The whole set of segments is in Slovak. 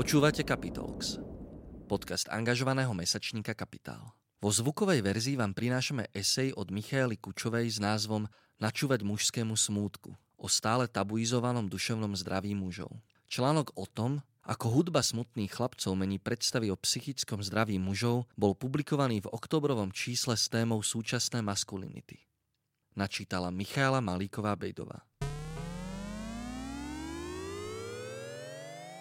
Počúvate Capitalx, podcast angažovaného mesačníka Kapitál. Vo zvukovej verzii vám prinášame esej od Michaely Kučovej s názvom Načúvať mužskému smútku o stále tabuizovanom duševnom zdraví mužov. Článok o tom, ako hudba smutných chlapcov mení predstavy o psychickom zdraví mužov, bol publikovaný v oktobrovom čísle s témou súčasné maskulinity. Načítala Michála Malíková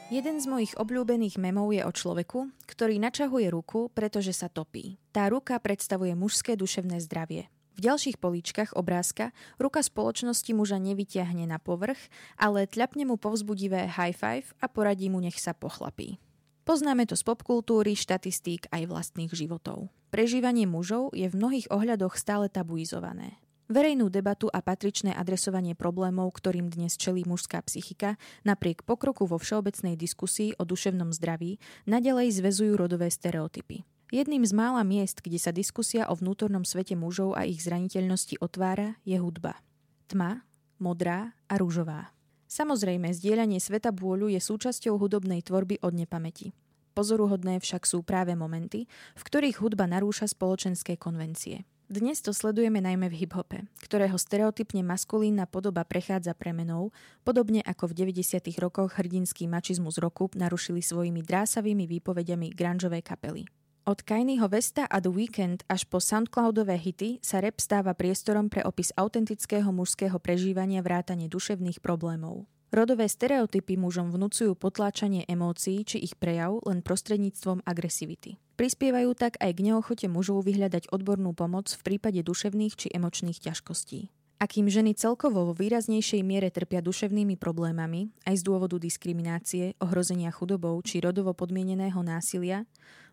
Jeden z mojich obľúbených memov je o človeku, ktorý načahuje ruku, pretože sa topí. Tá ruka predstavuje mužské duševné zdravie. V ďalších políčkach obrázka ruka spoločnosti muža nevyťahne na povrch, ale tľapne mu povzbudivé high five a poradí mu nech sa pochlapí. Poznáme to z popkultúry, štatistík aj vlastných životov. Prežívanie mužov je v mnohých ohľadoch stále tabuizované. Verejnú debatu a patričné adresovanie problémov, ktorým dnes čelí mužská psychika, napriek pokroku vo všeobecnej diskusii o duševnom zdraví, nadalej zvezujú rodové stereotypy. Jedným z mála miest, kde sa diskusia o vnútornom svete mužov a ich zraniteľnosti otvára, je hudba. Tma, modrá a rúžová. Samozrejme, zdieľanie sveta bôľu je súčasťou hudobnej tvorby od nepamäti. Pozoruhodné však sú práve momenty, v ktorých hudba narúša spoločenské konvencie. Dnes to sledujeme najmä v hiphope, ktorého stereotypne maskulínna podoba prechádza premenou, podobne ako v 90. rokoch hrdinský mačizmus roku narušili svojimi drásavými výpovediami grungeové kapely. Od Kanyeho Vesta a The Weekend až po Soundcloudové hity sa rap stáva priestorom pre opis autentického mužského prežívania vrátane duševných problémov. Rodové stereotypy mužom vnúcujú potláčanie emócií či ich prejav len prostredníctvom agresivity. Prispievajú tak aj k neochote mužov vyhľadať odbornú pomoc v prípade duševných či emočných ťažkostí. Akým ženy celkovo vo výraznejšej miere trpia duševnými problémami, aj z dôvodu diskriminácie, ohrozenia chudobou či rodovo podmieneného násilia,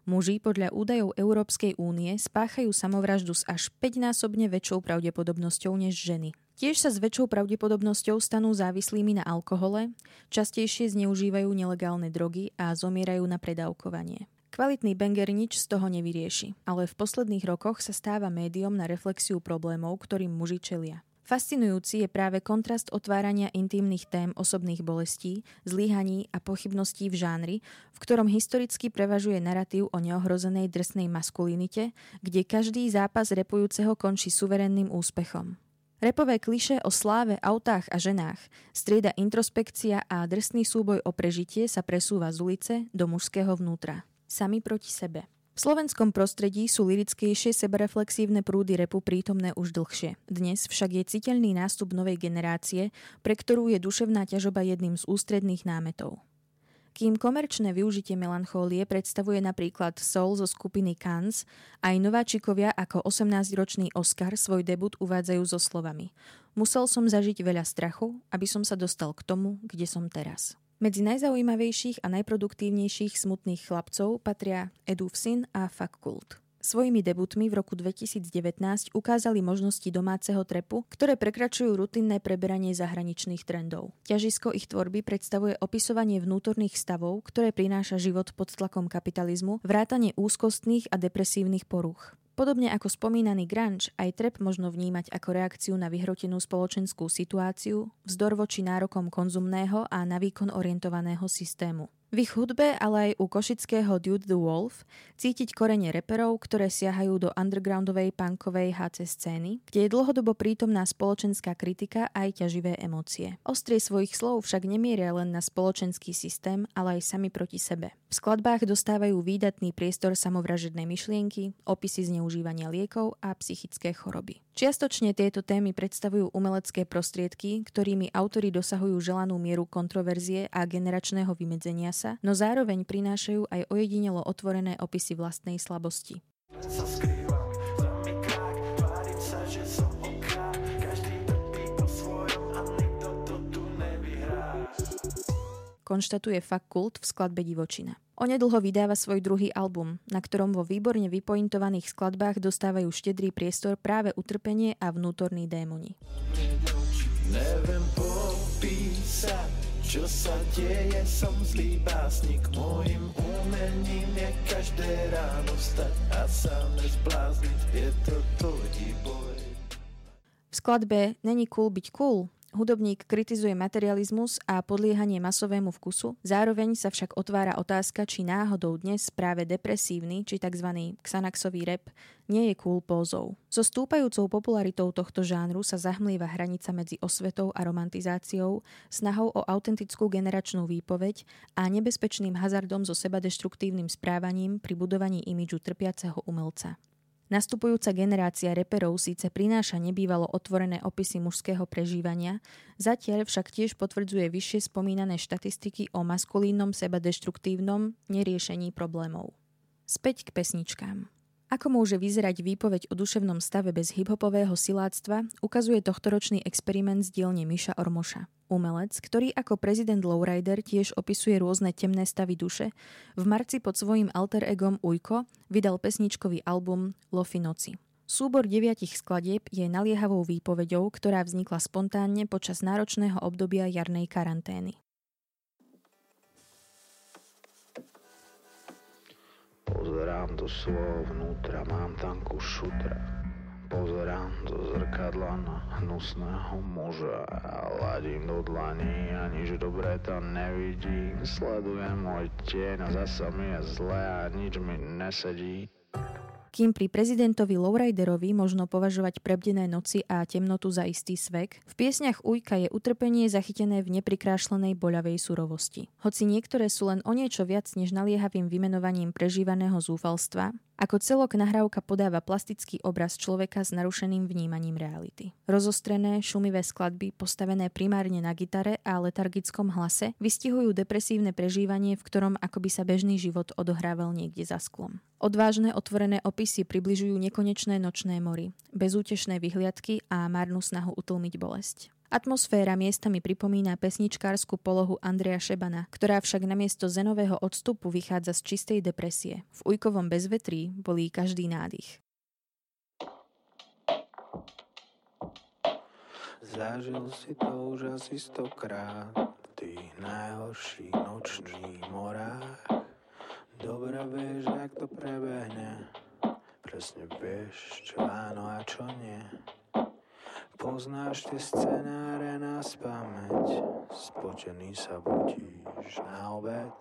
muži podľa údajov Európskej únie spáchajú samovraždu s až 5-násobne väčšou pravdepodobnosťou než ženy. Tiež sa s väčšou pravdepodobnosťou stanú závislými na alkohole, častejšie zneužívajú nelegálne drogy a zomierajú na predávkovanie. Kvalitný banger nič z toho nevyrieši, ale v posledných rokoch sa stáva médium na reflexiu problémov, ktorým muži čelia. Fascinujúci je práve kontrast otvárania intimných tém osobných bolestí, zlyhaní a pochybností v žánri, v ktorom historicky prevažuje narratív o neohrozenej drsnej maskulinite, kde každý zápas repujúceho končí suverenným úspechom. Repové kliše o sláve, autách a ženách, strieda introspekcia a drsný súboj o prežitie sa presúva z ulice do mužského vnútra. Sami proti sebe. V slovenskom prostredí sú lirickejšie sebareflexívne prúdy repu prítomné už dlhšie. Dnes však je citeľný nástup novej generácie, pre ktorú je duševná ťažoba jedným z ústredných námetov. Kým komerčné využitie melanchólie predstavuje napríklad Soul zo skupiny Kans, aj nováčikovia ako 18-ročný Oscar svoj debut uvádzajú so slovami Musel som zažiť veľa strachu, aby som sa dostal k tomu, kde som teraz. Medzi najzaujímavejších a najproduktívnejších smutných chlapcov patria Edův syn a Fakult. Svojimi debutmi v roku 2019 ukázali možnosti domáceho trepu, ktoré prekračujú rutinné preberanie zahraničných trendov. Ťažisko ich tvorby predstavuje opisovanie vnútorných stavov, ktoré prináša život pod tlakom kapitalizmu, vrátanie úzkostných a depresívnych poruch. Podobne ako spomínaný grunge, aj trep možno vnímať ako reakciu na vyhrotenú spoločenskú situáciu, vzdor voči nárokom konzumného a na výkon orientovaného systému. V ich hudbe, ale aj u košického Dude the Wolf cítiť korene reperov, ktoré siahajú do undergroundovej punkovej HC scény, kde je dlhodobo prítomná spoločenská kritika aj ťaživé emócie. Ostrie svojich slov však nemieria len na spoločenský systém, ale aj sami proti sebe. V skladbách dostávajú výdatný priestor samovražedné myšlienky, opisy zneužívania liekov a psychické choroby. Čiastočne tieto témy predstavujú umelecké prostriedky, ktorými autori dosahujú želanú mieru kontroverzie a generačného vymedzenia sa, no zároveň prinášajú aj ojedinelo otvorené opisy vlastnej slabosti. Konštatuje fakt kult v skladbe Divočina. Onedlho vydáva svoj druhý album, na ktorom vo výborne vypointovaných skladbách dostávajú štedrý priestor práve utrpenie a vnútorní démoni. Neviem popísať, čo sa deje, som zlý básnik. Mojim umením je každé ráno stať a sa nezblázniť. Je to tvoj boj. V skladbe Není cool byť cool Hudobník kritizuje materializmus a podliehanie masovému vkusu, zároveň sa však otvára otázka, či náhodou dnes práve depresívny či tzv. xanaxový rap nie je cool pózou. So stúpajúcou popularitou tohto žánru sa zahmlieva hranica medzi osvetou a romantizáciou, snahou o autentickú generačnú výpoveď a nebezpečným hazardom so sebadeštruktívnym správaním pri budovaní imidžu trpiaceho umelca. Nastupujúca generácia reperov síce prináša nebývalo otvorené opisy mužského prežívania, zatiaľ však tiež potvrdzuje vyššie spomínané štatistiky o maskulínnom seba deštruktívnom neriešení problémov. Späť k pesničkám. Ako môže vyzerať výpoveď o duševnom stave bez hiphopového siláctva, ukazuje tohtoročný experiment z dielne Miša Ormoša. Umelec, ktorý ako prezident Lowrider tiež opisuje rôzne temné stavy duše, v marci pod svojím alter egom Ujko vydal pesničkový album Lofi noci. Súbor deviatich skladieb je naliehavou výpovedou, ktorá vznikla spontánne počas náročného obdobia jarnej karantény. Pozerám do svojho vnútra, mám tam kus šutra. Pozerám do zrkadla na hnusného muža a ladím do dlaní a nič dobré tam nevidím. Sledujem môj tieň a zasa mi je zle a nič mi nesedí kým pri prezidentovi Lowriderovi možno považovať prebdené noci a temnotu za istý svek, v piesňach Ujka je utrpenie zachytené v neprikrášlenej boľavej surovosti. Hoci niektoré sú len o niečo viac než naliehavým vymenovaním prežívaného zúfalstva, ako celok nahrávka podáva plastický obraz človeka s narušeným vnímaním reality. Rozostrené, šumivé skladby, postavené primárne na gitare a letargickom hlase, vystihujú depresívne prežívanie, v ktorom akoby sa bežný život odohrával niekde za sklom. Odvážne otvorené opisy približujú nekonečné nočné mory, bezútešné vyhliadky a márnu snahu utlmiť bolesť. Atmosféra miestami pripomína pesničkárskú polohu Andreja Šebana, ktorá však namiesto zenového odstupu vychádza z čistej depresie. V ujkovom bezvetrí bolí každý nádych. Zažil si to už asi stokrát v tých najhorších nočných morách. Dobre vieš, jak to prebehne, presne vieš, čo áno a čo nie. Poznáš tie scenáre na spameť, spočený sa budíš na obed.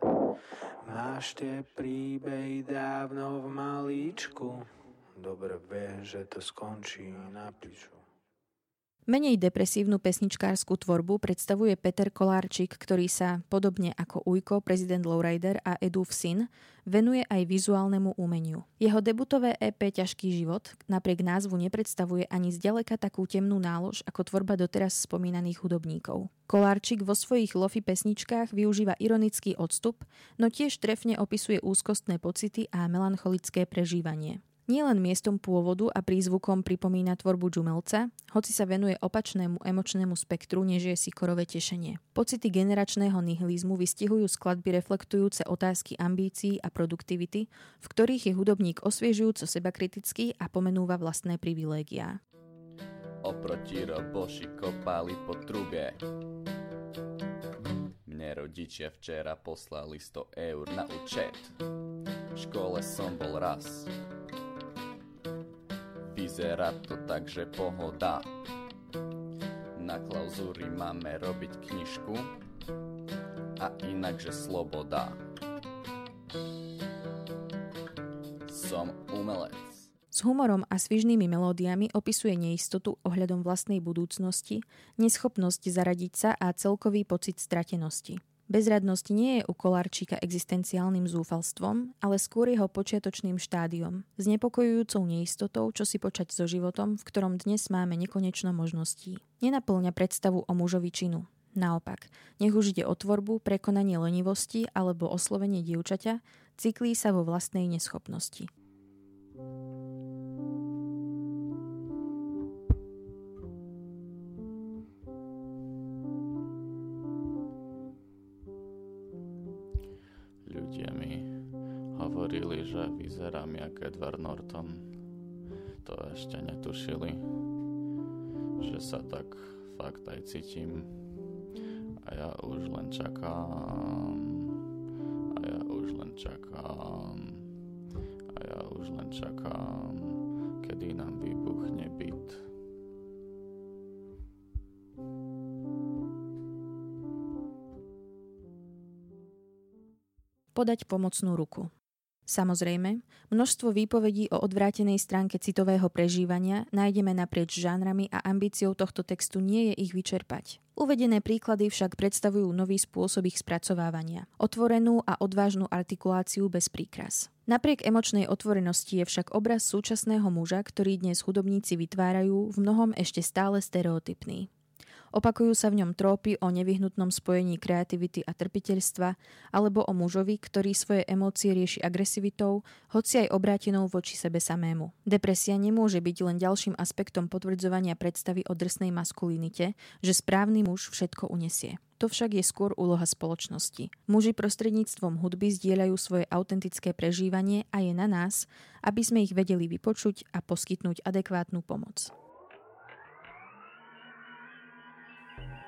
Máš tie príbehy dávno v malíčku, dobre vieš, že to skončí na piču. Menej depresívnu pesničkárskú tvorbu predstavuje Peter Kolárčik, ktorý sa, podobne ako Ujko, prezident Lowrider a Edův syn, venuje aj vizuálnemu umeniu. Jeho debutové EP Ťažký život napriek názvu nepredstavuje ani zďaleka takú temnú nálož ako tvorba doteraz spomínaných hudobníkov. Kolárčik vo svojich lofi pesničkách využíva ironický odstup, no tiež trefne opisuje úzkostné pocity a melancholické prežívanie. Nielen miestom pôvodu a prízvukom pripomína tvorbu džumelca, hoci sa venuje opačnému emočnému spektru, než je sikorové tešenie. Pocity generačného nihilizmu vystihujú skladby reflektujúce otázky ambícií a produktivity, v ktorých je hudobník osviežujúco sebakritický a pomenúva vlastné privilégiá. Oproti roboši kopali po trube Mne rodičia včera poslali 100 eur na účet V škole som bol raz Vyzerá to tak, že pohoda. Na klauzúry máme robiť knižku a inakže sloboda. Som umelec. S humorom a svižnými melódiami opisuje neistotu ohľadom vlastnej budúcnosti, neschopnosť zaradiť sa a celkový pocit stratenosti. Bezradnosť nie je u Kolárčíka existenciálnym zúfalstvom, ale skôr jeho počiatočným štádiom, znepokojujúcou neistotou, čo si počať so životom, v ktorom dnes máme nekonečno možností. Nenaplňa predstavu o mužovi činu. Naopak, nech už ide o tvorbu, prekonanie lenivosti alebo oslovenie dievčaťa, cyklí sa vo vlastnej neschopnosti. Hovorili, že vyzerám jak Edward Norton. To ešte netušili, že sa tak fakt aj cítim. A ja už len čakám. A ja už len čakám. A ja už len čakám, kedy nám vybuchne byt. podať pomocnú ruku. Samozrejme, množstvo výpovedí o odvrátenej stránke citového prežívania nájdeme naprieč žánrami a ambíciou tohto textu nie je ich vyčerpať. Uvedené príklady však predstavujú nový spôsob ich spracovávania, otvorenú a odvážnu artikuláciu bez príkras. Napriek emočnej otvorenosti je však obraz súčasného muža, ktorý dnes hudobníci vytvárajú, v mnohom ešte stále stereotypný. Opakujú sa v ňom trópy o nevyhnutnom spojení kreativity a trpiteľstva alebo o mužovi, ktorý svoje emócie rieši agresivitou, hoci aj obrátenou voči sebe samému. Depresia nemôže byť len ďalším aspektom potvrdzovania predstavy o drsnej maskulinite, že správny muž všetko unesie. To však je skôr úloha spoločnosti. Muži prostredníctvom hudby zdieľajú svoje autentické prežívanie a je na nás, aby sme ich vedeli vypočuť a poskytnúť adekvátnu pomoc.